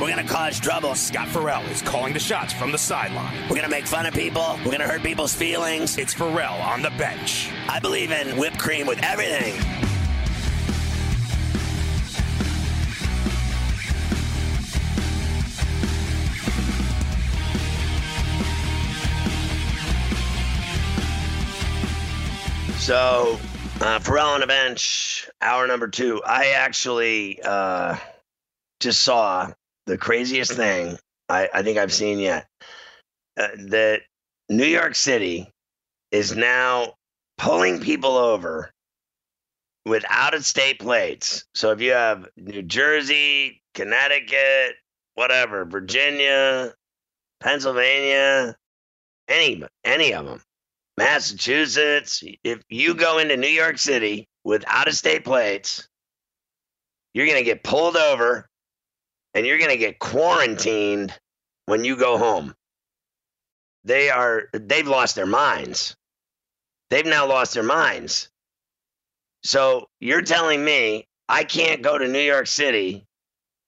We're gonna cause trouble. Scott Farrell is calling the shots from the sideline. We're gonna make fun of people. We're gonna hurt people's feelings. It's Farrell on the bench. I believe in whipped cream with everything. So, uh, Farrell on the bench, hour number two. I actually uh, just saw the craziest thing I, I think I've seen yet. Uh, that New York City is now pulling people over with out of state plates. So if you have New Jersey, Connecticut, whatever, Virginia, Pennsylvania, any any of them, Massachusetts, if you go into New York City with out of state plates, you're going to get pulled over and you're going to get quarantined when you go home. They are they've lost their minds. They've now lost their minds. So you're telling me I can't go to New York City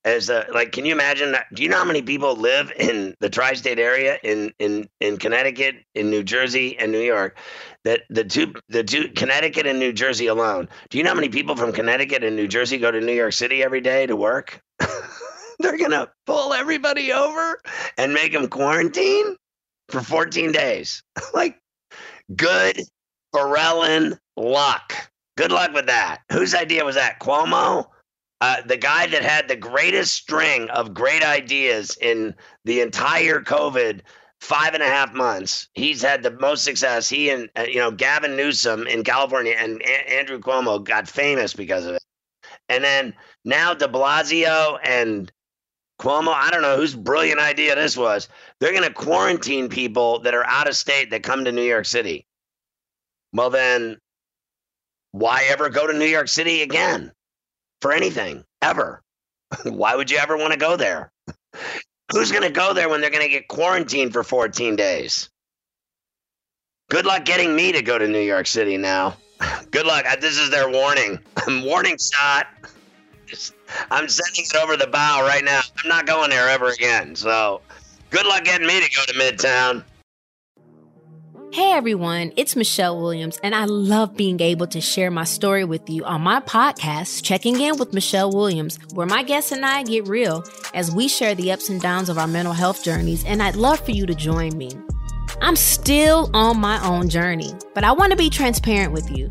as a like can you imagine that do you know how many people live in the tri-state area in in in Connecticut, in New Jersey and New York that the two the two Connecticut and New Jersey alone. Do you know how many people from Connecticut and New Jersey go to New York City every day to work? They're going to pull everybody over and make them quarantine for 14 days. like, good Farrellin luck. Good luck with that. Whose idea was that? Cuomo? Uh, the guy that had the greatest string of great ideas in the entire COVID five and a half months. He's had the most success. He and uh, you know Gavin Newsom in California and a- Andrew Cuomo got famous because of it. And then now De Blasio and Cuomo, I don't know whose brilliant idea this was. They're going to quarantine people that are out of state that come to New York City. Well, then, why ever go to New York City again for anything ever? why would you ever want to go there? Who's going to go there when they're going to get quarantined for 14 days? Good luck getting me to go to New York City now. Good luck. This is their warning. warning shot. I'm sending it over the bow right now. I'm not going there ever again. So good luck getting me to go to Midtown. Hey everyone, it's Michelle Williams, and I love being able to share my story with you on my podcast, Checking In with Michelle Williams, where my guests and I get real as we share the ups and downs of our mental health journeys, and I'd love for you to join me. I'm still on my own journey, but I want to be transparent with you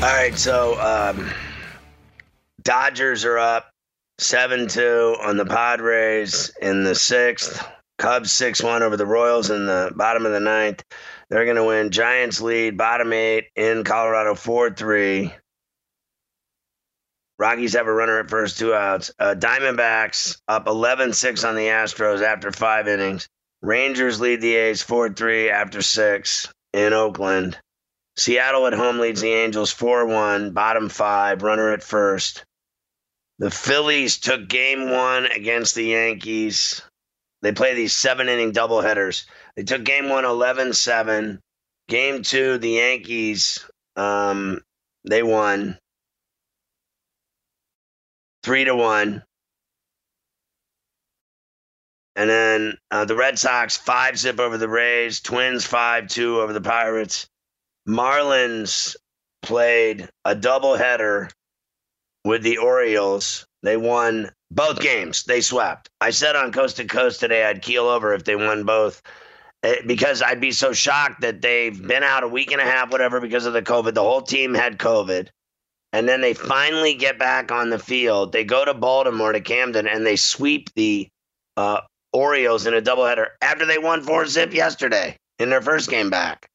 All right, so um, Dodgers are up 7 2 on the Padres in the sixth. Cubs 6 1 over the Royals in the bottom of the ninth. They're going to win. Giants lead, bottom eight in Colorado 4 3. Rockies have a runner at first, two outs. Uh, Diamondbacks up 11 6 on the Astros after five innings. Rangers lead the A's 4 3 after six in Oakland. Seattle at home leads the Angels 4 1, bottom five, runner at first. The Phillies took game one against the Yankees. They play these seven inning doubleheaders. They took game one 11 7. Game two, the Yankees, um, they won three to one. And then uh, the Red Sox five zip over the Rays, Twins five two over the Pirates. Marlins played a doubleheader with the Orioles. They won both games. They swept. I said on Coast to Coast today I'd keel over if they won both eh, because I'd be so shocked that they've been out a week and a half, whatever, because of the COVID. The whole team had COVID. And then they finally get back on the field. They go to Baltimore to Camden and they sweep the uh, Orioles in a doubleheader after they won four zip yesterday in their first game back.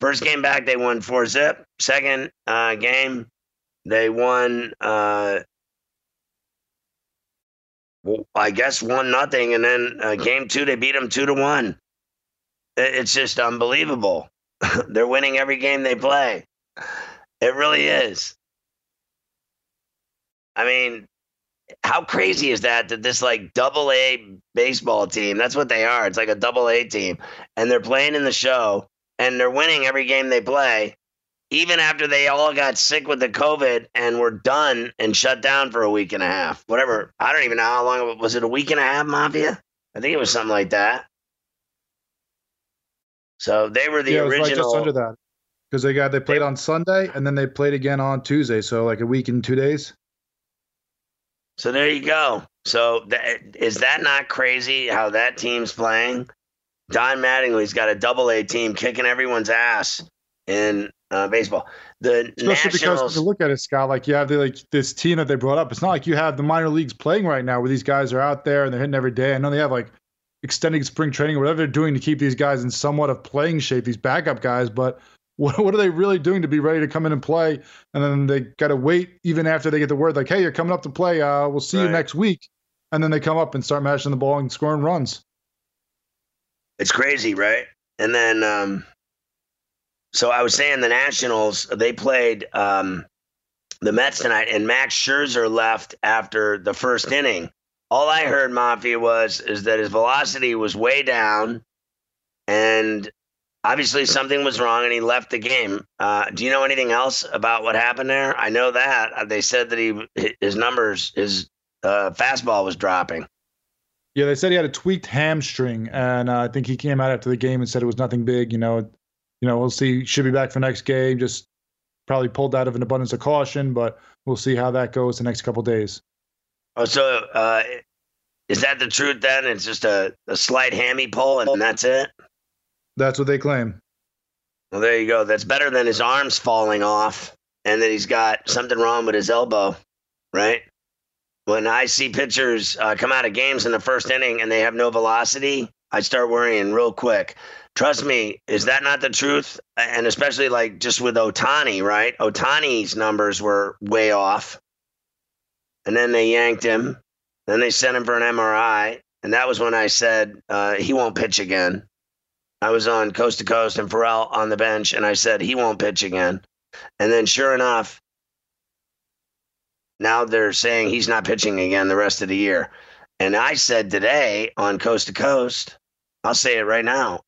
First game back, they won four zip. Second uh, game, they won. Uh, well, I guess one nothing, and then uh, game two they beat them two to one. It's just unbelievable. They're winning every game they play. It really is. I mean, how crazy is that? That this like double A baseball team, that's what they are. It's like a double A team, and they're playing in the show, and they're winning every game they play, even after they all got sick with the COVID and were done and shut down for a week and a half. Whatever. I don't even know how long was it. A week and a half, Mafia? I think it was something like that. So they were the yeah, original. Right just under that because they got they played on Sunday and then they played again on Tuesday, so like a week and two days. So there you go. So that, is that not crazy how that team's playing? Don Mattingly's got a double A team kicking everyone's ass in uh, baseball. The Especially Nationals, because if you look at it, Scott, like you have the, like this team that they brought up. It's not like you have the minor leagues playing right now where these guys are out there and they're hitting every day. I know they have like extending spring training or whatever they're doing to keep these guys in somewhat of playing shape, these backup guys, but what, what are they really doing to be ready to come in and play? And then they got to wait even after they get the word like, "Hey, you're coming up to play. Uh, we'll see Right. you next week." And then they come up and start mashing the ball and scoring runs. It's crazy, right? And then, um, so I was saying the Nationals, they played um, the Mets tonight, and Max Scherzer left after the first inning. All I heard, Mafia, was is that his velocity was way down, and obviously something was wrong, and he left the game. Uh, do you know anything else about what happened there? I know that they said that he his numbers, his uh, fastball was dropping. Yeah, they said he had a tweaked hamstring, and uh, I think he came out after the game and said it was nothing big. You know, you know, we'll see. Should be back for next game. Just probably pulled out of an abundance of caution, but we'll see how that goes the next couple days. Oh, so uh, is that the truth then? It's just a, a slight hammy pull and that's it? That's what they claim. Well, there you go. That's better than his arms falling off and that he's got something wrong with his elbow, right? When I see pitchers uh, come out of games in the first inning and they have no velocity, I start worrying real quick. Trust me, is that not the truth? And especially like just with Ohtani, right? Ohtani's numbers were way off. And then they yanked him. Then they sent him for an MRI. And that was when I said uh, he won't pitch again. I was on coast to coast and Farrell on the bench, and I said he won't pitch again. And then, sure enough, now they're saying he's not pitching again the rest of the year. And I said today on coast to coast, I'll say it right now.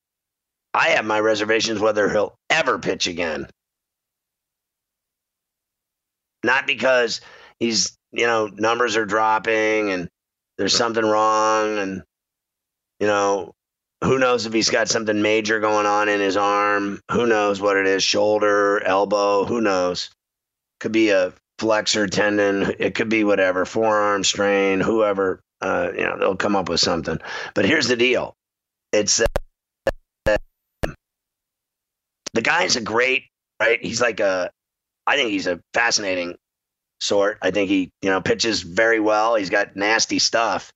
I have my reservations whether he'll ever pitch again. Not because he's, you know, numbers are dropping and there's something wrong and, you know, who knows if he's got something major going on in his arm? Who knows what it is? Shoulder, elbow, who knows? Could be a flexor tendon. It could be whatever, forearm strain, whoever. Uh, you know, they'll come up with something. But here's the deal: it's uh, the guy's a great, right? He's like a, I think he's a fascinating sort. I think he, you know, pitches very well. He's got nasty stuff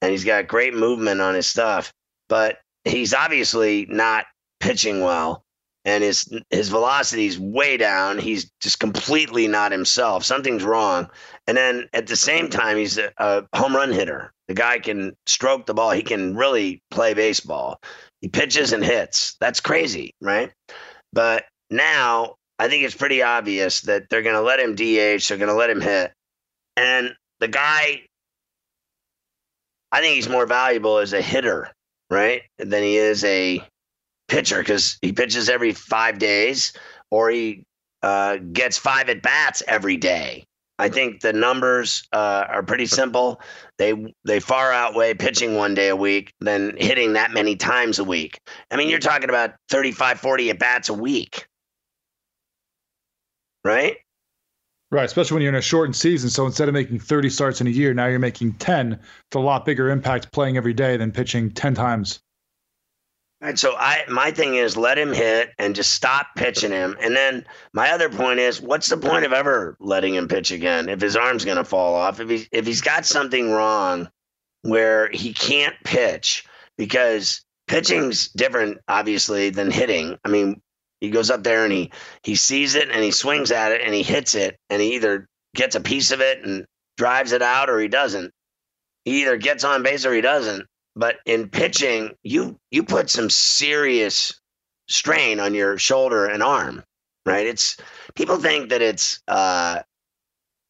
and he's got great movement on his stuff, but he's obviously not pitching well and his his velocity is way down. He's just completely not himself. Something's wrong. And then at the same time, he's a, a, home run hitter. The guy can stroke the ball. He can really play baseball. He pitches and hits. That's crazy, right? But now I think it's pretty obvious that they're going to let him DH. They're going to let him hit. And the guy, I think he's more valuable as a hitter, right? Than he is a pitcher because he pitches every five days or he uh, gets five at bats every day. I think the numbers uh, are pretty simple. They they far outweigh pitching one day a week than hitting that many times a week. I mean, you're talking about 35, 40 at bats a week, right? Right, especially when you're in a shortened season. So instead of making 30 starts in a year, now you're making 10. It's a lot bigger impact playing every day than pitching 10 times. Right. So I my thing is let him hit and just stop pitching him. And then my other point is, what's the point of ever letting him pitch again if his arm's gonna fall off? If he if he's got something wrong where he can't pitch because pitching's different, obviously, than hitting. I mean, he goes up there and he he sees it and he swings at it and he hits it and he either gets a piece of it and drives it out or he doesn't. He either gets on base or he doesn't. But in pitching, you you put some serious strain on your shoulder and arm, right? It's people think that it's uh,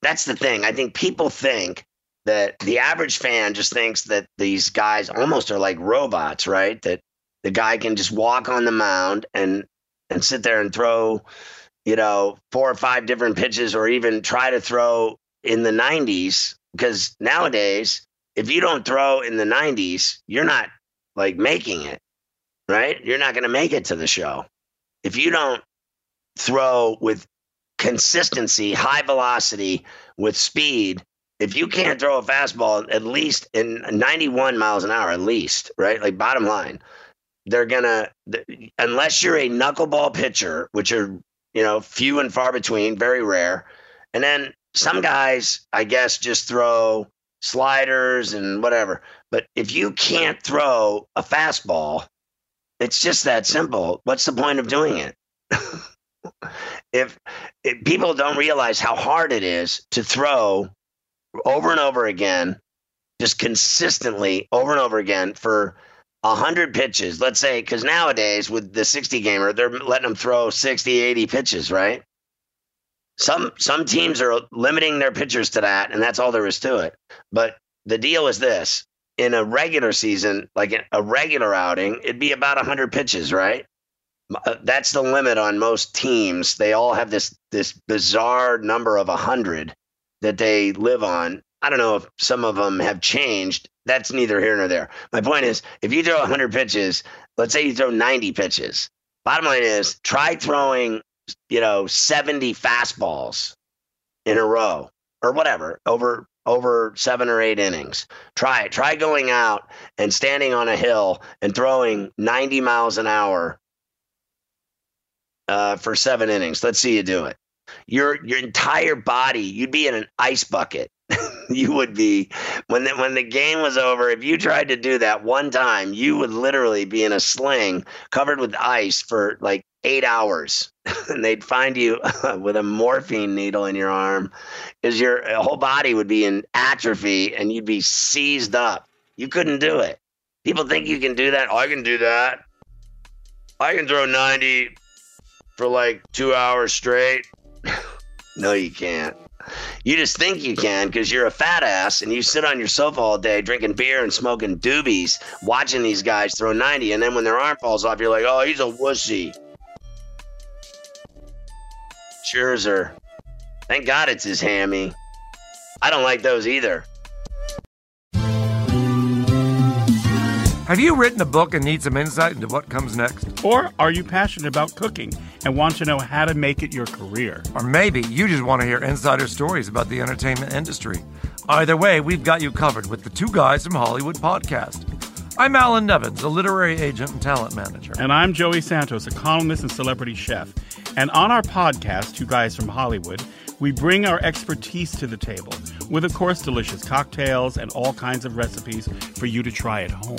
that's the thing. I think people think that the average fan just thinks that these guys almost are like robots, right? That the guy can just walk on the mound and and sit there and throw, you know, four or five different pitches or even try to throw in the 90s because nowadays if you don't throw in the 90s, you're not like making it, right? You're not going to make it to the show. If you don't throw with consistency, high velocity, with speed, if you can't throw a fastball at least in 91 miles an hour, at least, right? Like bottom line, they're gonna unless you're a knuckleball pitcher, which are you know few and far between, very rare. And then some guys, I guess, just throw sliders and whatever. But if you can't throw a fastball, it's just that simple. What's the point of doing it? if, if people don't realize how hard it is to throw over and over again, just consistently over and over again for 100 pitches, let's say, because nowadays with the 60 gamer, they're letting them throw 60, 80 pitches, right? Some some teams are limiting their pitchers to that, and that's all there is to it. But the deal is this: in a regular season, like a regular outing, it'd be about 100 pitches, right? Uh, that's the limit on most teams. They all have this this bizarre number of 100 that they live on. I don't know if some of them have changed. That's neither here nor there. My point is, if you throw 100 pitches, let's say you throw 90 pitches. Bottom line is, try throwing you know, 70 fastballs in a row or whatever over over seven or eight innings. Try it. Try going out and standing on a hill and throwing 90 miles an hour uh, for seven innings. Let's see you do it. Your your entire body, you'd be in an ice bucket. you would be when the, when the game was over. If you tried to do that one time, you would literally be in a sling covered with ice for like eight hours and they'd find you with a morphine needle in your arm because your uh, whole body would be in atrophy and you'd be seized up. You couldn't do it. People think you can do that. I can do that. I can throw 90 for like two hours straight. No you can't. You just think you can because you're a fat ass and you sit on your sofa all day drinking beer and smoking doobies watching these guys throw 90 and then when their arm falls off you're like oh he's a wussy Scherzer. Thank God it's his hammy. I don't like those either. Have you written a book and need some insight into what comes next? Or are you passionate about cooking and want to know how to make it your career? Or maybe you just want to hear insider stories about the entertainment industry. Either way, we've got you covered with the Two Guys from Hollywood podcast. I'm Alan Nevins, a literary agent and talent manager. And I'm Joey Santos, a columnist and celebrity chef. And on our podcast, Two Guys from Hollywood, we bring our expertise to the table with, of course, delicious cocktails and all kinds of recipes for you to try at home.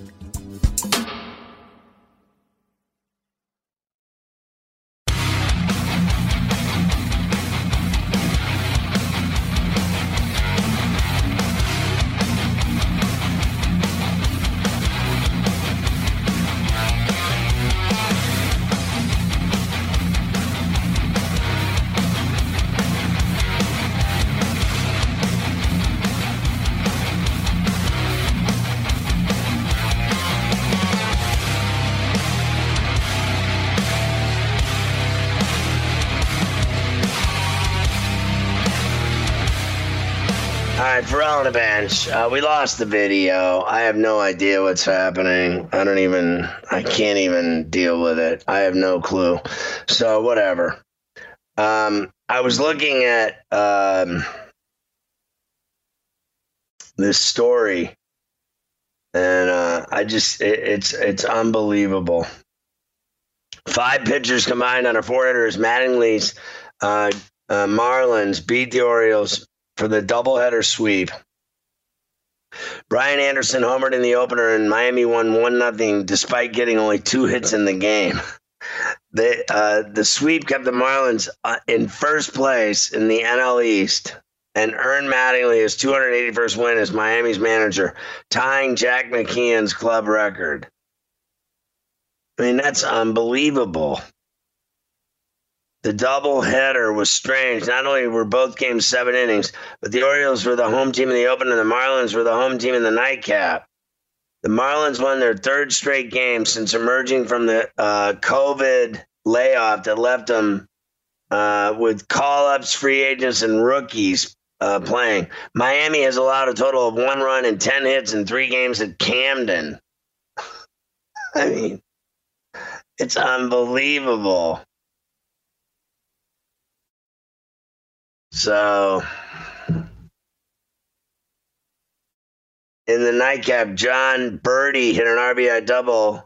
Uh, we lost the video. I have no idea what's happening. I don't even. I can't even deal with it. I have no clue. So whatever. Um, I was looking at um, this story, and uh, I just it, it's it's unbelievable. Five pitchers combined on a four-hitters. Mattingly's uh, uh, Marlins beat the Orioles for the doubleheader sweep. Brian Anderson homered in the opener, and Miami won one nothing despite getting only two hits in the game. The uh, the sweep kept the Marlins uh, in first place in the NL East and earned Mattingly his 281st win as Miami's manager, tying Jack McKeon's club record. I mean, that's unbelievable. The doubleheader was strange. Not only were both games seven innings, but the Orioles were the home team in the opener, and the Marlins were the home team in the nightcap. The Marlins won their third straight game since emerging from the uh, COVID layoff that left them uh, with call ups, free agents, and rookies uh, playing. Miami has allowed a total of one run and 10 hits in three games at Camden. I mean, it's unbelievable. So, in the nightcap, Jon Berti hit an RBI double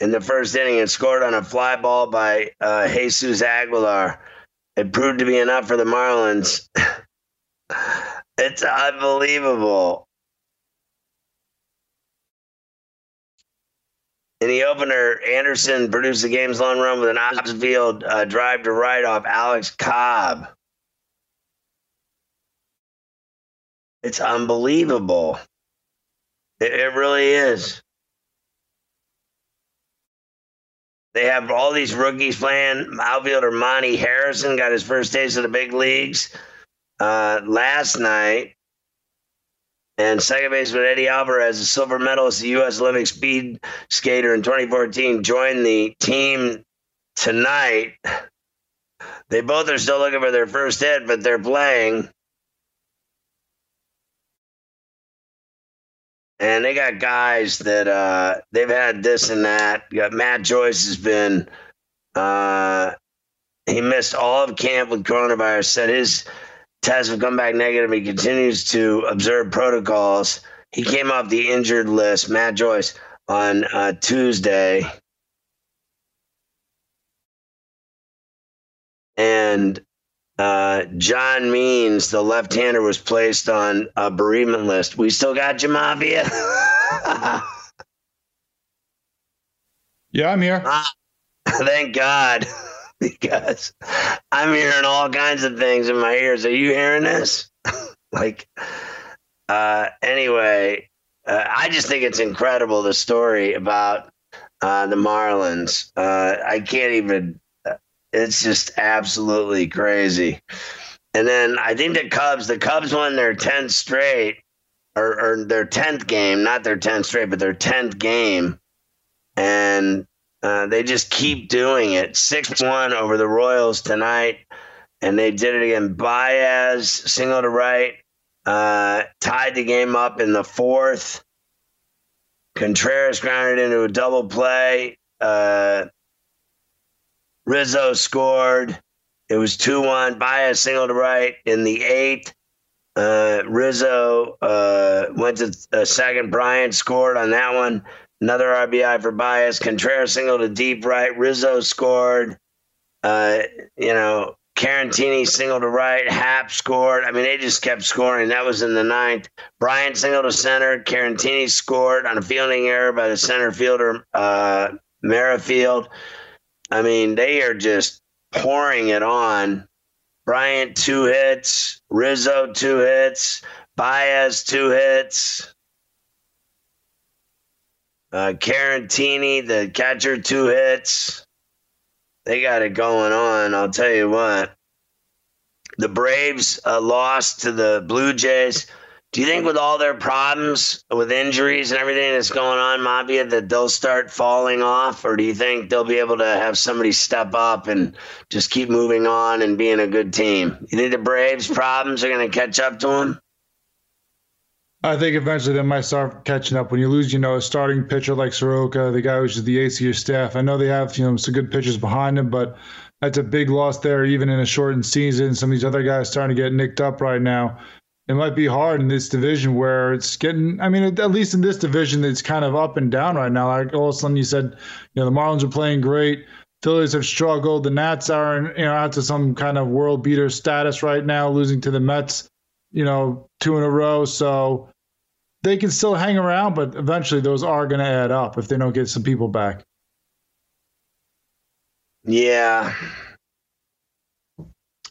in the first inning and scored on a fly ball by uh, Jesus Aguilar. It proved to be enough for the Marlins. it's unbelievable. In the opener, Anderson produced the game's lone run with an outfield uh, drive to right off Alex Cobb. It's unbelievable. It, it really is. They have all these rookies playing. Outfielder Monte Harrison got his first taste of the big leagues uh, last night. And second baseman Eddie Alvarez, a silver medalist, the U.S. Olympic speed skater in 2014, joined the team tonight. They both are still looking for their first hit, but they're playing. And they got guys that uh, they've had this and that. You got Matt Joyce has been uh, he missed all of camp with coronavirus. Said his tests have come back negative. He continues to observe protocols. He came off the injured list. Matt Joyce on uh, Tuesday. And uh, John Means, the left-hander, was placed on a bereavement list. We still got Jamavia. Yeah, I'm here. Ah, thank God, because I'm hearing all kinds of things in my ears. Are you hearing this? like, uh, anyway, uh, I just think it's incredible the story about uh, the Marlins. Uh, I can't even it's just absolutely crazy. And then I think the Cubs, the Cubs won their 10th straight, or, or their 10th game, not their 10th straight, but their 10th game. And uh, they just keep doing it. 6 1 over the Royals tonight. and they did it again. Baez single to right, uh, tied the game up in the fourth. Contreras grounded into a double play. Uh, Rizzo scored. It was 2 1. Baez single to right in the eighth. Uh, Rizzo uh, went to a second. Bryant scored on that one. Another RBI for Baez. Contreras single to deep right. Rizzo scored. Uh, you know, Caratini single to right. Happ scored. I mean, they just kept scoring. That was in the ninth. Bryant single to center. Caratini scored on a fielding error by the center fielder, uh, Merrifield. I mean, they are just pouring it on. Bryant, two hits. Rizzo, two hits. Baez, two hits. Uh, Caratini, the catcher, two hits. They got it going on. I'll tell you what. The Braves uh, lost to the Blue Jays. Do you think, with all their problems with injuries and everything that's going on, Mafia, that they'll start falling off, or do you think they'll be able to have somebody step up and just keep moving on and being a good team? You think the Braves' problems are going to catch up to them? I think eventually they might start catching up. When you lose, you know, a starting pitcher like Soroka, the guy who's the ace of your staff. I know they have, you know, some good pitchers behind him, but that's a big loss there, even in a shortened season. Some of these other guys starting to get nicked up right now. It might be hard in this division where it's getting. I mean, at least in this division, it's kind of up and down right now. Like all of a sudden, you said, you know, the Marlins are playing great. Phillies have struggled. The Nats are, in, you know, out to some kind of world beater status right now, losing to the Mets, you know, two in a row. So they can still hang around, but eventually those are going to add up if they don't get some people back. Yeah.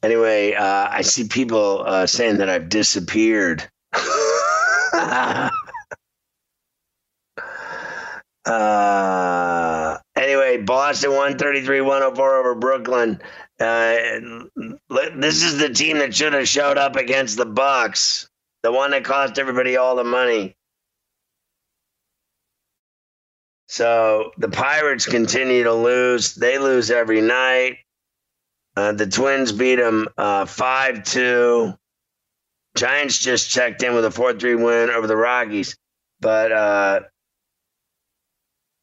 Anyway, uh, I see people uh, saying that I've disappeared. uh, anyway, Boston 133 104 over Brooklyn. Uh, this is the team that should have showed up against the Bucks, the one that cost everybody all the money. So the Pirates continue to lose. They lose every night. Uh, the Twins beat them uh, 5 2. Giants just checked in with a 4 3 win over the Rockies. But uh,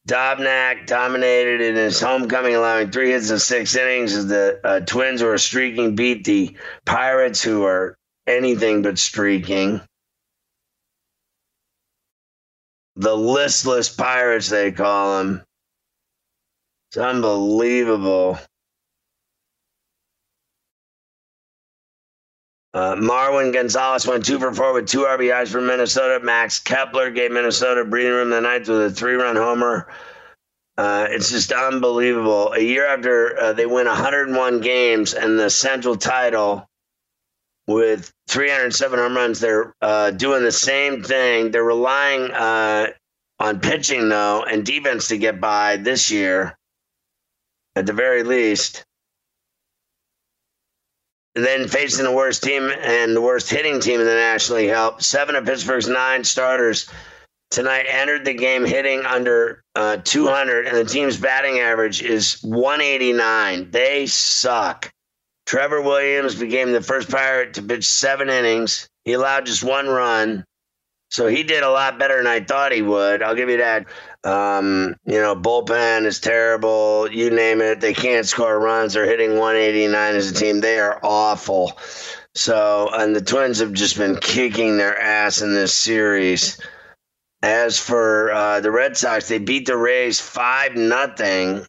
Dobnak dominated in his homecoming, allowing three hits in six innings as the uh, Twins, were streaking, beat the Pirates, who are anything but streaking. The listless Pirates, they call them. It's unbelievable. Uh, Marwin Gonzalez went two for four with two RBIs for Minnesota. Max Kepler gave Minnesota breathing room the night with a three run homer. Uh, it's just unbelievable. A year after uh, they win 101 games and the Central title with 307 home runs, they're uh, doing the same thing. They're relying uh, on pitching, though, and defense to get by this year, at the very least then facing the worst team and the worst hitting team in the National League help. Seven of Pittsburgh's nine starters tonight entered the game hitting under uh, 200, and the team's batting average is 189. They suck. Trevor Williams became the first Pirate to pitch seven innings. He allowed just one run. So he did a lot better than I thought he would. I'll give you that. Um, you know, bullpen is terrible. You name it. They can't score runs. They're hitting 189 as a team. They are awful. So, and the Twins have just been kicking their ass in this series. As for uh, the Red Sox, they beat the Rays five nothing.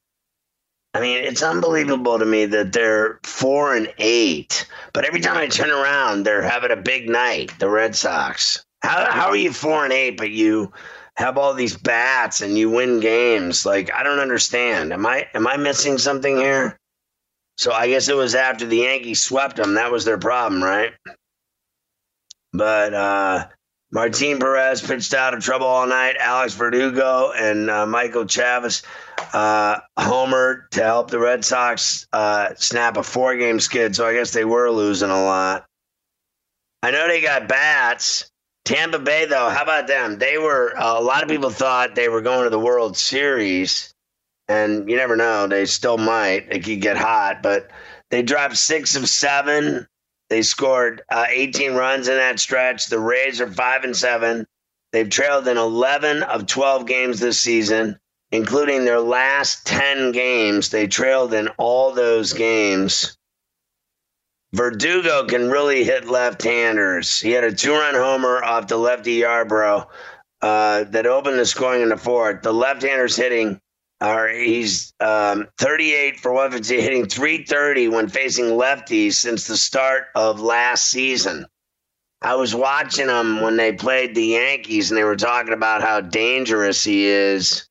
I mean, it's unbelievable to me that they're four and eight. But every time I turn around, they're having a big night. The Red Sox. How how are you four and eight, but you have all these bats and you win games? Like I don't understand. Am I am I missing something here? So I guess it was after the Yankees swept them. That was their problem, right? But uh, Martin Perez pitched out of trouble all night. Alex Verdugo and uh, Michael Chavis uh, homered to help the Red Sox uh, snap a four game skid. So I guess they were losing a lot. I know they got bats, Tampa Bay, though, how about them? They were uh, a lot of people thought they were going to the World Series, and you never know. They still might. It could get hot, but they dropped six of seven. They scored uh, 18 runs in that stretch. The Rays are five and seven. They've trailed in 11 of 12 games this season, including their last 10 games. They trailed in all those games. Verdugo can really hit left-handers. He had a two-run homer off the lefty Yarbrough uh, that opened the scoring in the fourth. The left-handers hitting are he's um, 38 for 150, hitting 330 when facing lefties since the start of last season. I was watching him when they played the Yankees, and they were talking about how dangerous he is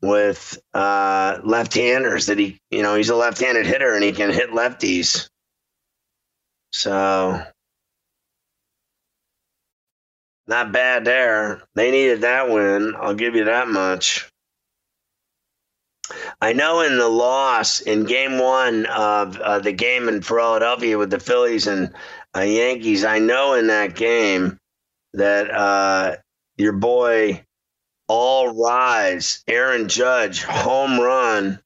with uh, left-handers. That he, you know, he's a left-handed hitter and he can hit lefties. So not bad there. They needed that win. I'll give you that much. I know in the loss in game one of uh, the game in Philadelphia with the Phillies and uh, Yankees, I know in that game that uh, your boy All Rise, Aaron Judge, home run,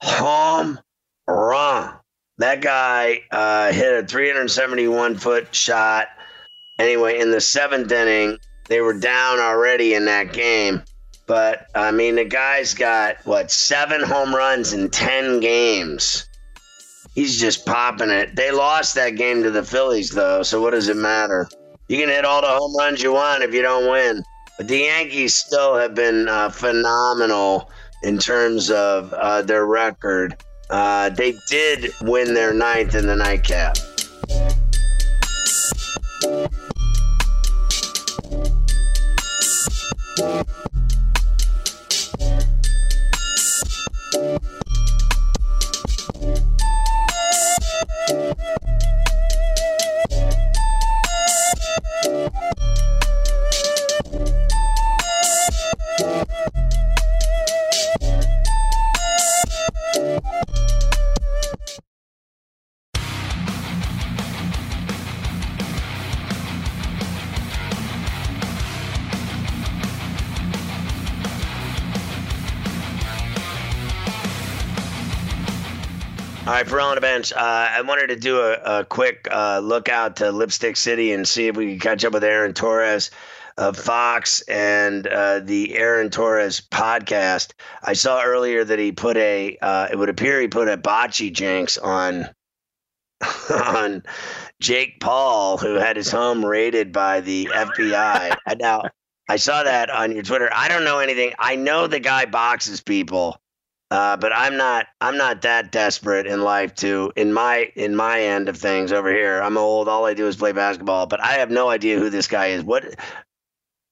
home run. That guy uh, hit a 371 foot shot. Anyway, in the seventh inning, they were down already in that game. But I mean, the guy's got what seven home runs in 10 games. He's just popping it. They lost that game to the Phillies, though, so what does it matter? You can hit all the home runs you want if you don't win. But the Yankees still have been uh, phenomenal in terms of uh, their record. Uh, they did win their ninth in the nightcap. Right, the bench, uh, I wanted to do a, a quick uh, look out to Lipstick City and see if we could catch up with Aaron Torres of Fox and uh, the Aaron Torres podcast. I saw earlier that he put a, uh, it would appear he put a bocce jinx on on Jake Paul, who had his home raided by the FBI. now, I saw that on your Twitter. I don't know anything. I know the guy boxes people. Uh, but I'm not I'm not that desperate in life to in my in my end of things over here. I'm old. All I do is play basketball, but I have no idea who this guy is. What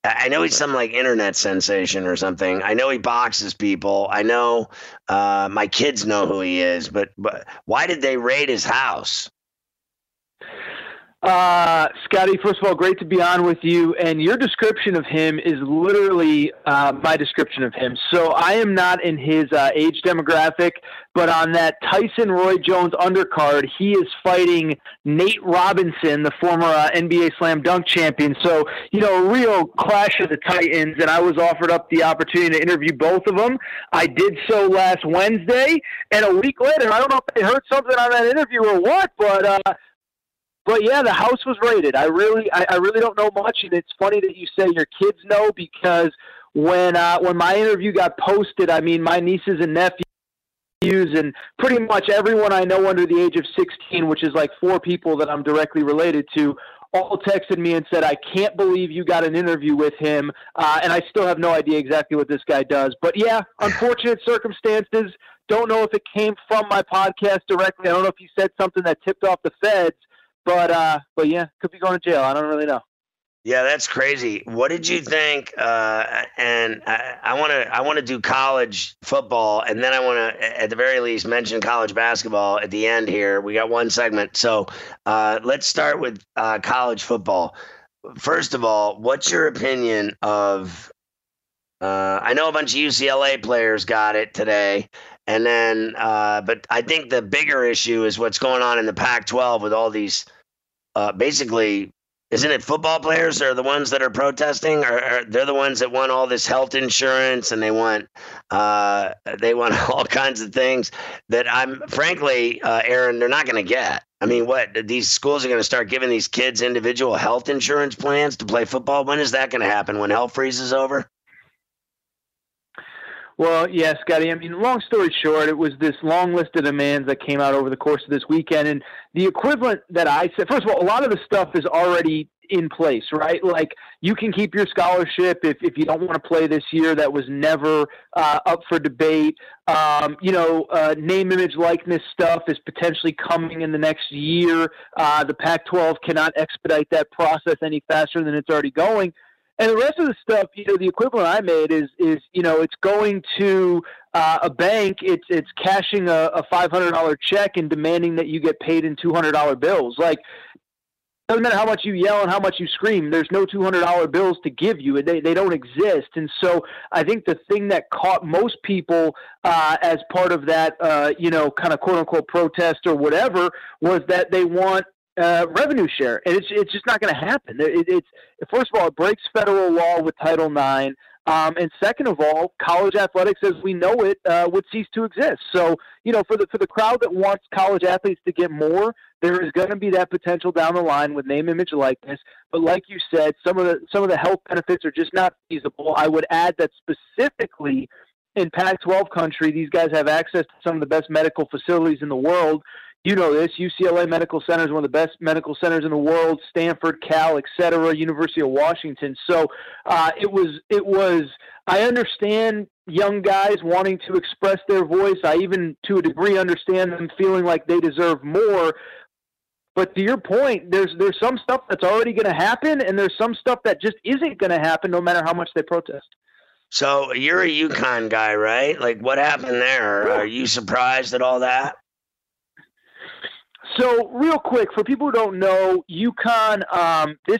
I know he's some like internet sensation or something. I know he boxes people. I know uh, my kids know who he is, but but why did they raid his house? Uh, Scotty, first of all, great to be on with you. And your description of him is literally uh, my description of him. So I am not in his uh, age demographic, but on that Tyson Roy Jones undercard, he is fighting Nate Robinson, the former uh, NBA Slam Dunk champion. So, you know, a real clash of the Titans. And I was offered up the opportunity to interview both of them. I did so last Wednesday. And a week later, I don't know if they heard something on that interview or what, but, uh, but yeah, the house was raided. I really, I, I really don't know much, and it's funny that you say your kids know because when uh, when my interview got posted, I mean, my nieces and nephews and pretty much everyone I know under the age of 16, which is like four people that I'm directly related to, all texted me and said, I can't believe you got an interview with him. Uh, and I still have no idea exactly what this guy does. But yeah, unfortunate circumstances. Don't know if it came from my podcast directly. I don't know if he said something that tipped off the feds. But uh, but yeah, could be going to jail. I don't really know. Yeah, that's crazy. What did you think? Uh, and I want to I want to do college football, and then I want to, at the very least, mention college basketball at the end here. We got one segment, so uh, let's start with uh, college football. First of all, what's your opinion of? Uh, I know a bunch of UCLA players got it today, and then, uh, but I think the bigger issue is what's going on in the Pac 12 with all these uh, basically isn't it football players are the ones that are protesting? Or, or, they're the ones that want all this health insurance and they want uh, they want all kinds of things that i'm frankly uh, aaron they're not going to get. I mean what these schools are going to start giving these kids individual health insurance plans to play football? When is that going to happen? When hell freezes over well, yeah, Scotty. I mean, long story short, it was this long list of demands that came out over the course of this weekend. And the equivalent that I said, first of all, a lot of the stuff is already in place, right? Like you can keep your scholarship if, if you don't want to play this year. That was never uh, up for debate. Um, you know, uh, name, image, likeness stuff is potentially coming in the next year. Uh, the Pac 12 cannot expedite that process any faster than it's already going. And the rest of the stuff, you know, the equivalent I made is is you know it's going to uh, a bank, it's it's cashing a, a five hundred dollar check and demanding that you get paid in two hundred dollar bills. Like doesn't matter how much you yell and how much you scream. There's no two hundred dollar bills to give you. They they don't exist. And so I think the thing that caught most people uh, as part of that, uh, you know, kind of quote unquote protest or whatever, was that they want uh, revenue share, and it's it's just not going to happen. It, it's first of all, it breaks federal law with Title IX, um, and second of all, college athletics as we know it uh, would cease to exist. So you know, for the for the crowd that wants college athletes to get more, there is going to be that potential down the line with name, image, likeness. But like you said, some of the some of the health benefits are just not feasible. I would add that specifically in Pac-12 country, these guys have access to some of the best medical facilities in the world you know this. UCLA Medical Center is one of the best medical centers in the world. Stanford, Cal, et cetera. University of Washington. So uh, it was. It was. I understand young guys wanting to express their voice. I even, to a degree, understand them feeling like they deserve more. But to your point, there's there's some stuff that's already going to happen, and there's some stuff that just isn't going to happen, no matter how much they protest. So you're a UConn guy, right? Like, what happened there? Are you surprised at all that? So, real quick, for people who don't know, UConn um, this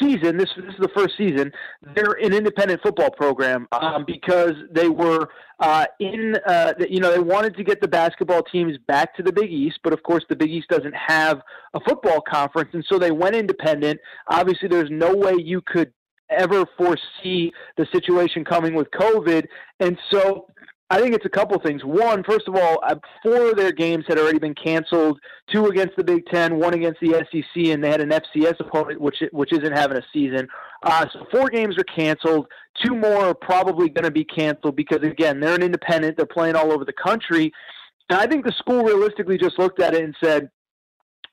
season, this, this is the first season, they're an independent football program um, because they were uh, in, uh, you know, they wanted to get the basketball teams back to the Big East, but of course the Big East doesn't have a football conference, and so they went independent. Obviously, there's no way you could ever foresee the situation coming with COVID, and so I think it's a couple things. One, first of all, uh, four of their games had already been canceled. Two against the Big Ten, one against the SEC, and they had an FCS opponent, which which isn't having a season. Uh, so four games are canceled. Two more are probably going to be canceled because again, they're an independent. They're playing all over the country, and I think the school realistically just looked at it and said,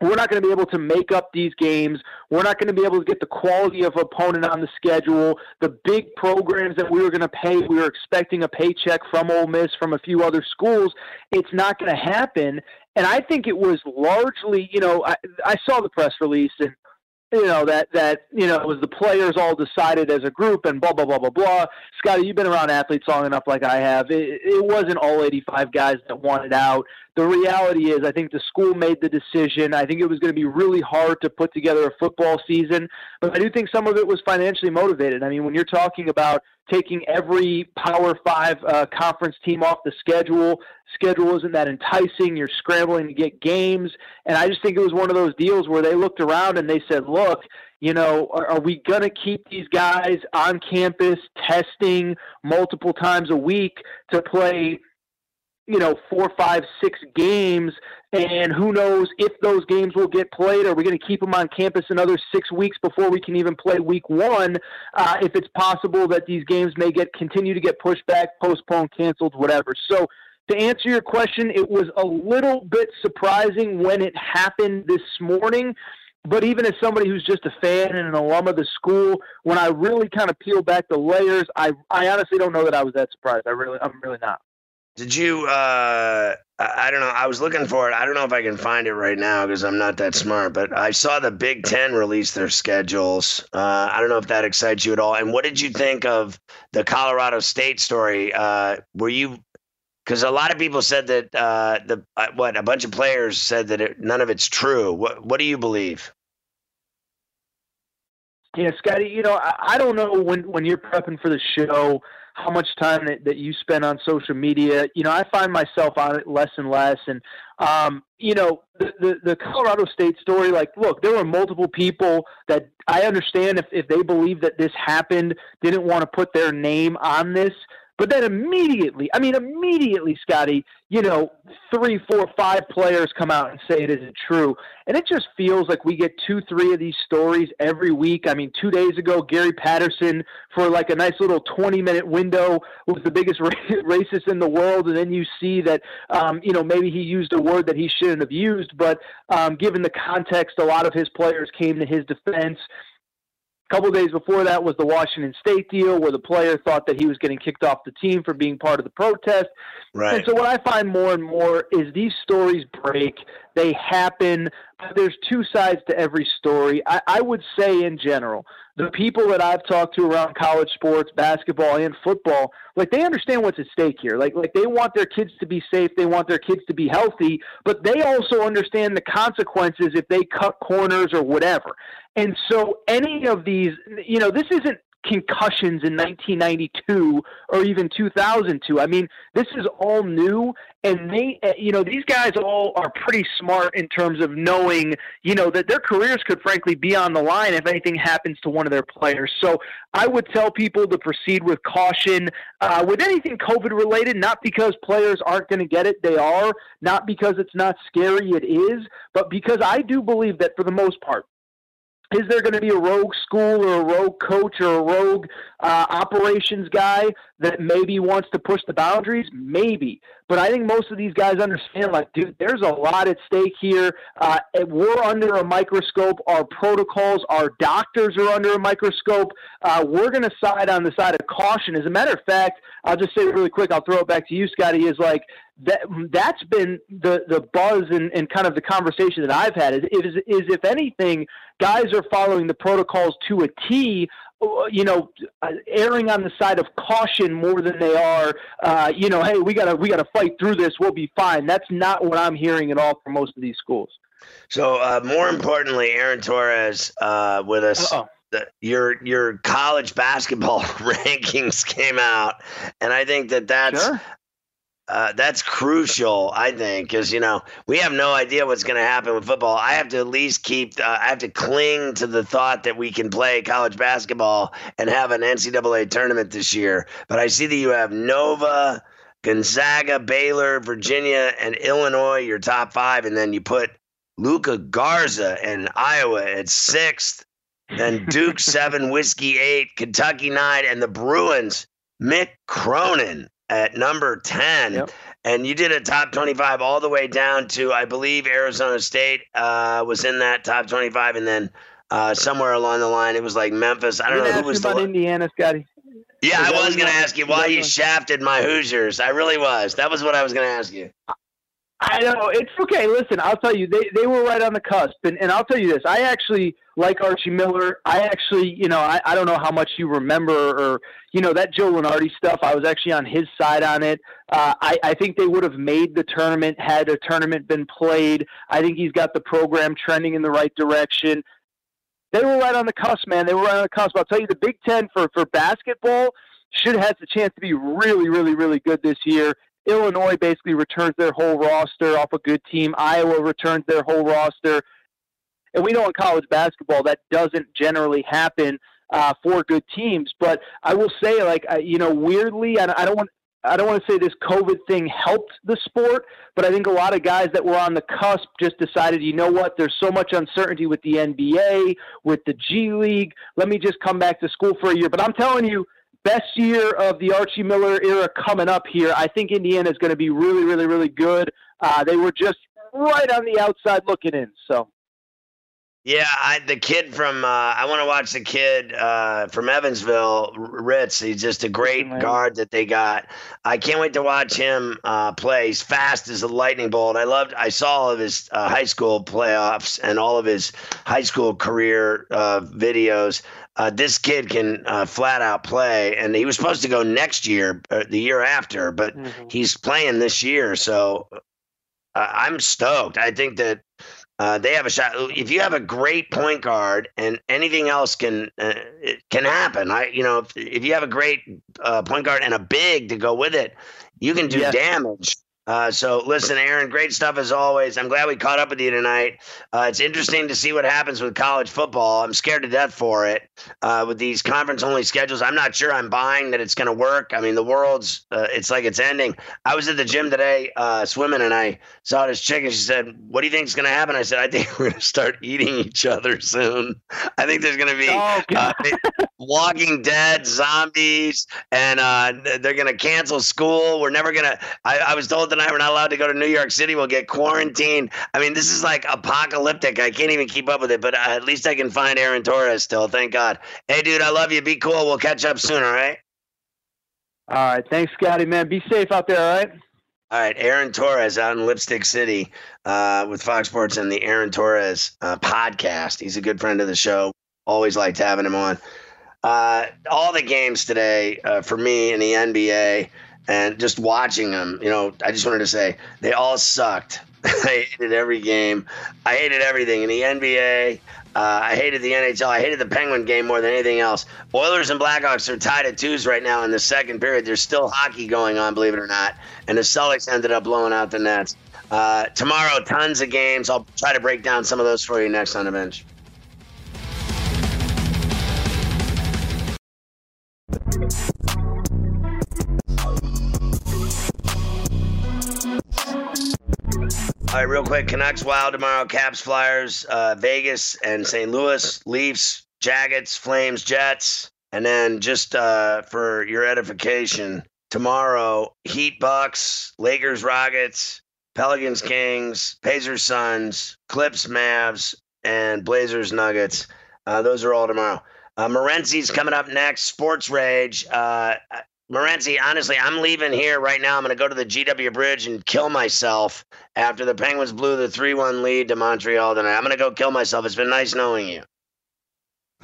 we're not going to be able to make up these games. We're not going to be able to get the quality of opponent on the schedule. The big programs that we were going to pay, we were expecting a paycheck from Ole Miss, from a few other schools. It's not going to happen. And I think it was largely, you know, I, I saw the press release and you know that that you know it was the players all decided as a group and blah blah blah blah blah. Scotty, you've been around athletes long enough, like I have. It, it wasn't all 85 guys that wanted out. The reality is, I think the school made the decision. I think it was going to be really hard to put together a football season, but I do think some of it was financially motivated. I mean, when you're talking about taking every Power Five uh, conference team off the schedule. Schedule isn't that enticing. You're scrambling to get games, and I just think it was one of those deals where they looked around and they said, "Look, you know, are, are we going to keep these guys on campus testing multiple times a week to play you know, four, five, six games, and who knows if those games will get played? Are we going to keep them on campus another six weeks before we can even play week one? Uh, if it's possible that these games may get continue to get pushed back, postponed, canceled, whatever. So, to answer your question, it was a little bit surprising when it happened this morning. But even as somebody who's just a fan and an alum of the school, when I really kind of peel back the layers, I I honestly don't know that I was that surprised. I really I'm really not. Did you? Uh, I don't know. I was looking for it. I don't know if I can find it right now because I'm not that smart. But I saw the Big Ten release their schedules. Uh, I don't know if that excites you at all. And what did you think of the Colorado State story? Uh, were you? Because a lot of people said that uh, the uh, what a bunch of players said that it, none of it's true. What What do you believe? Yeah, Scotty. You know, I, I don't know when when you're prepping for the show how much time that, that you spend on social media. You know, I find myself on it less and less. And, um, you know, the, the, the Colorado State story, like, look, there were multiple people that I understand if, if they believe that this happened, didn't want to put their name on this. But then immediately, I mean, immediately, Scotty, you know, three, four, five players come out and say it isn't true. And it just feels like we get two, three of these stories every week. I mean, two days ago, Gary Patterson, for like a nice little 20 minute window, was the biggest racist in the world. And then you see that, um, you know, maybe he used a word that he shouldn't have used. But um, given the context, a lot of his players came to his defense. A couple days before that was the Washington State deal, where the player thought that he was getting kicked off the team for being part of the protest. Right. And so what I find more and more is these stories break, they happen. But there's two sides to every story. I, I would say, in general, the people that I've talked to around college sports, basketball, and football, like they understand what's at stake here. Like, like they want their kids to be safe, they want their kids to be healthy, but they also understand the consequences if they cut corners or whatever. And so, any of these, you know, this isn't concussions in 1992 or even 2002. I mean, this is all new, and they, eh, you know, these guys all are pretty smart in terms of knowing, you know, that their careers could frankly be on the line if anything happens to one of their players. So I would tell people to proceed with caution uh, with anything COVID related, not because players aren't going to get it, they are, not because it's not scary, it is, but because I do believe that for the most part, is there going to be a rogue school or a rogue coach or a rogue uh, operations guy that maybe wants to push the boundaries? Maybe. But I think most of these guys understand, like, dude, there's a lot at stake here. Uh, we're under a microscope. Our protocols, our doctors are under a microscope. Uh, we're going to side on the side of caution. As a matter of fact, I'll just say really quick, I'll throw it back to you, Scotty, is like, that that's been the the buzz and, and kind of the conversation that I've had is, is is if anything, guys are following the protocols to a T you know, uh, erring on the side of caution more than they are, uh, you know, hey, we gotta we gotta fight through this. We'll be fine. That's not what I'm hearing at all from most of these schools. So, uh, more importantly, Aaron Torres uh, with us. The, your your college basketball rankings came out, and I think that that's sure. Uh, that's crucial, I think, because you know we have no idea what's going to happen with football. I have to at least keep, uh, I have to cling to the thought that we can play college basketball and have an NCAA tournament this year. But I see that you have Nova, Gonzaga, Baylor, Virginia, and Illinois, your top five, and then you put Luka Garza and Iowa at sixth, then Duke seven, Whiskey eight, Kentucky nine, and the Bruins. Mick Cronin at number 10. Yep. And you did a top 25 all the way down to, I believe, Arizona State uh, was in that top 25. And then uh, somewhere along the line, it was like Memphis. I don't know who was about the Indiana, Scotty. Yeah, I was going to ask you why you shafted my Hoosiers. I really was. That was what I was going to ask you. I know it's okay. Listen, I'll tell you, they they were right on the cusp, and, and I'll tell you this: I actually like Archie Miller. I actually, you know, I, I don't know how much you remember or you know that Joe Lunardi stuff. I was actually on his side on it. Uh, I I think they would have made the tournament had a tournament been played. I think he's got the program trending in the right direction. They were right on the cusp, man. They were right on the cusp. I'll tell you, the Big Ten for for basketball should have the chance to be really, really, really good this year. Illinois basically returns their whole roster off a good team. Iowa returns their whole roster. And we know in college basketball that doesn't generally happen uh, for good teams. But I will say, like, you know, weirdly, I, I don't want. I don't want to say this COVID thing helped the sport, but I think a lot of guys that were on the cusp just decided, you know what, there's so much uncertainty with the NBA, with the G League. Let me just come back to school for a year. But I'm telling you, best year of the Archie Miller era coming up here. I think Indiana is going to be really, really, really good. Uh, they were just right on the outside looking in. So. Yeah, I, the kid from uh, I want to watch the kid uh, from Evansville, Ritz. He's just a great guard that they got. I can't wait to watch him uh, play. He's fast as a lightning bolt. I loved. I saw all of his uh, high school playoffs and all of his high school career uh, videos. Uh, this kid can flat out play, and he was supposed to go next year, the year after, but mm-hmm. he's playing this year. So I'm stoked. I think that uh, they have a shot. If you have a great point guard and anything else can uh, it can happen. I you know if, if you have a great uh, point guard and a big to go with it, you can do Yeah. damage. Uh, so listen, Aaron, great stuff as always. I'm glad we caught up with you tonight. Uh, it's interesting to see what happens with college football. I'm scared to death for it uh, with these conference only schedules. I'm not sure I'm buying that it's going to work. I mean, the world's uh, it's like it's ending. I was at the gym today uh, swimming, and I saw this chick, and she said, "What do you think is going to happen?" I said, "I think we're going to start eating each other soon. I think there's going to be Oh, uh. Walking Dead zombies, and uh, they're going to cancel school. We're never going to. I was told tonight we're not allowed to go to New York City. We'll get quarantined. I mean, this is like apocalyptic. I can't even keep up with it, but uh, at least I can find Aaron Torres still. Thank God. Hey, dude, I love you. Be cool. We'll catch up soon. All right. All right. Thanks, Scotty, man. Be safe out there, all right? All right, Aaron Torres out in Lipstick City uh, with Fox Sports and the Aaron Torres uh, podcast. He's a good friend of the show. Always liked having him on. Uh, all the games today uh, for me in the NBA and just watching them, you know, I just wanted to say they all sucked. I hated every game. I hated everything in the NBA. Uh, I hated the NHL. I hated the Penguin game more than anything else. Oilers and Blackhawks are tied at twos right now in the second period. There's still hockey going on, believe it or not. And the Celtics ended up blowing out the Nets. Uh, tomorrow, tons of games. I'll try to break down some of those for you next on the bench. All right, real quick. Canucks Wild tomorrow. Caps Flyers, uh, Vegas and St. Louis. Leafs, Jackets, Flames, Jets. And then just uh, for your edification, tomorrow Heat Bucks, Lakers Rockets, Pelicans Kings, Pacers Suns, Clips Mavs, and Blazers Nuggets. Uh, those are all tomorrow. Uh, Morency's coming up next. Sports Rage. Uh, Morency, honestly, I'm leaving here right now. I'm going to go to the GW Bridge and kill myself after the Penguins blew the 3 1 lead to Montreal tonight. I'm going to go kill myself. It's been nice knowing you.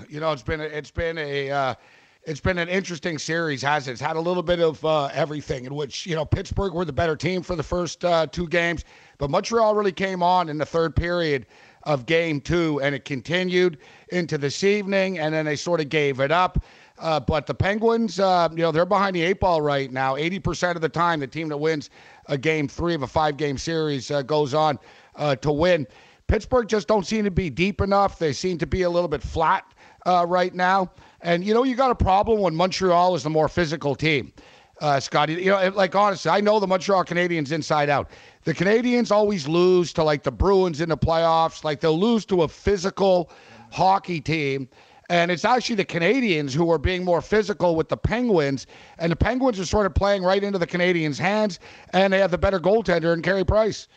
You know, it's been a, it's been a uh, it's been an interesting series, has it? It's had a little bit of uh, everything. In which you know Pittsburgh were the better team for the first uh, two games, but Montreal really came on in the third period of game two, and it continued into this evening, and then they sort of gave it up. Uh, but the Penguins, uh, you know, they're behind the eight ball right now. 80% of the time, the team that wins a game three of a five game series uh, goes on uh, to win. Pittsburgh just don't seem to be deep enough. They seem to be a little bit flat uh, right now. And, you know, you got a problem when Montreal is the more physical team. Uh, Scotty, you know, like honestly, I know the Montreal Canadiens inside out. The Canadiens always lose to like the Bruins in the playoffs. Like they'll lose to a physical hockey team. And it's actually the Canadiens who are being more physical with the Penguins. And the Penguins are sort of playing right into the Canadiens' hands. And they have the better goaltender in Carey Price.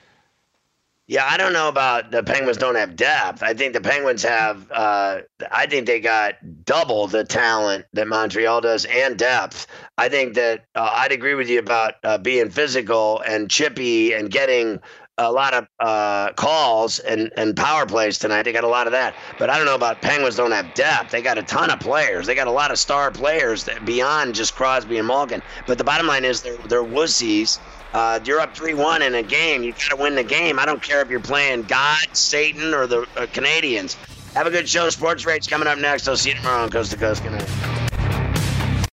Yeah, I don't know about the Penguins don't have depth. I think the Penguins have. Uh, I think they got double the talent that Montreal does and depth. I think that uh, I'd agree with you about uh, being physical and chippy and getting a lot of uh, calls and, and power plays tonight. They got a lot of that. But I don't know about Penguins don't have depth. They got a ton of players. They got a lot of star players beyond just Crosby and Malkin. But the bottom line is they're they're wussies. Uh, you're up 3 1 in a game. You got to win the game. I don't care if you're playing God, Satan, or the uh, Canadiens. Have a good show. Sports Rage coming up next. I'll see you tomorrow on Coast to Coast. Good night.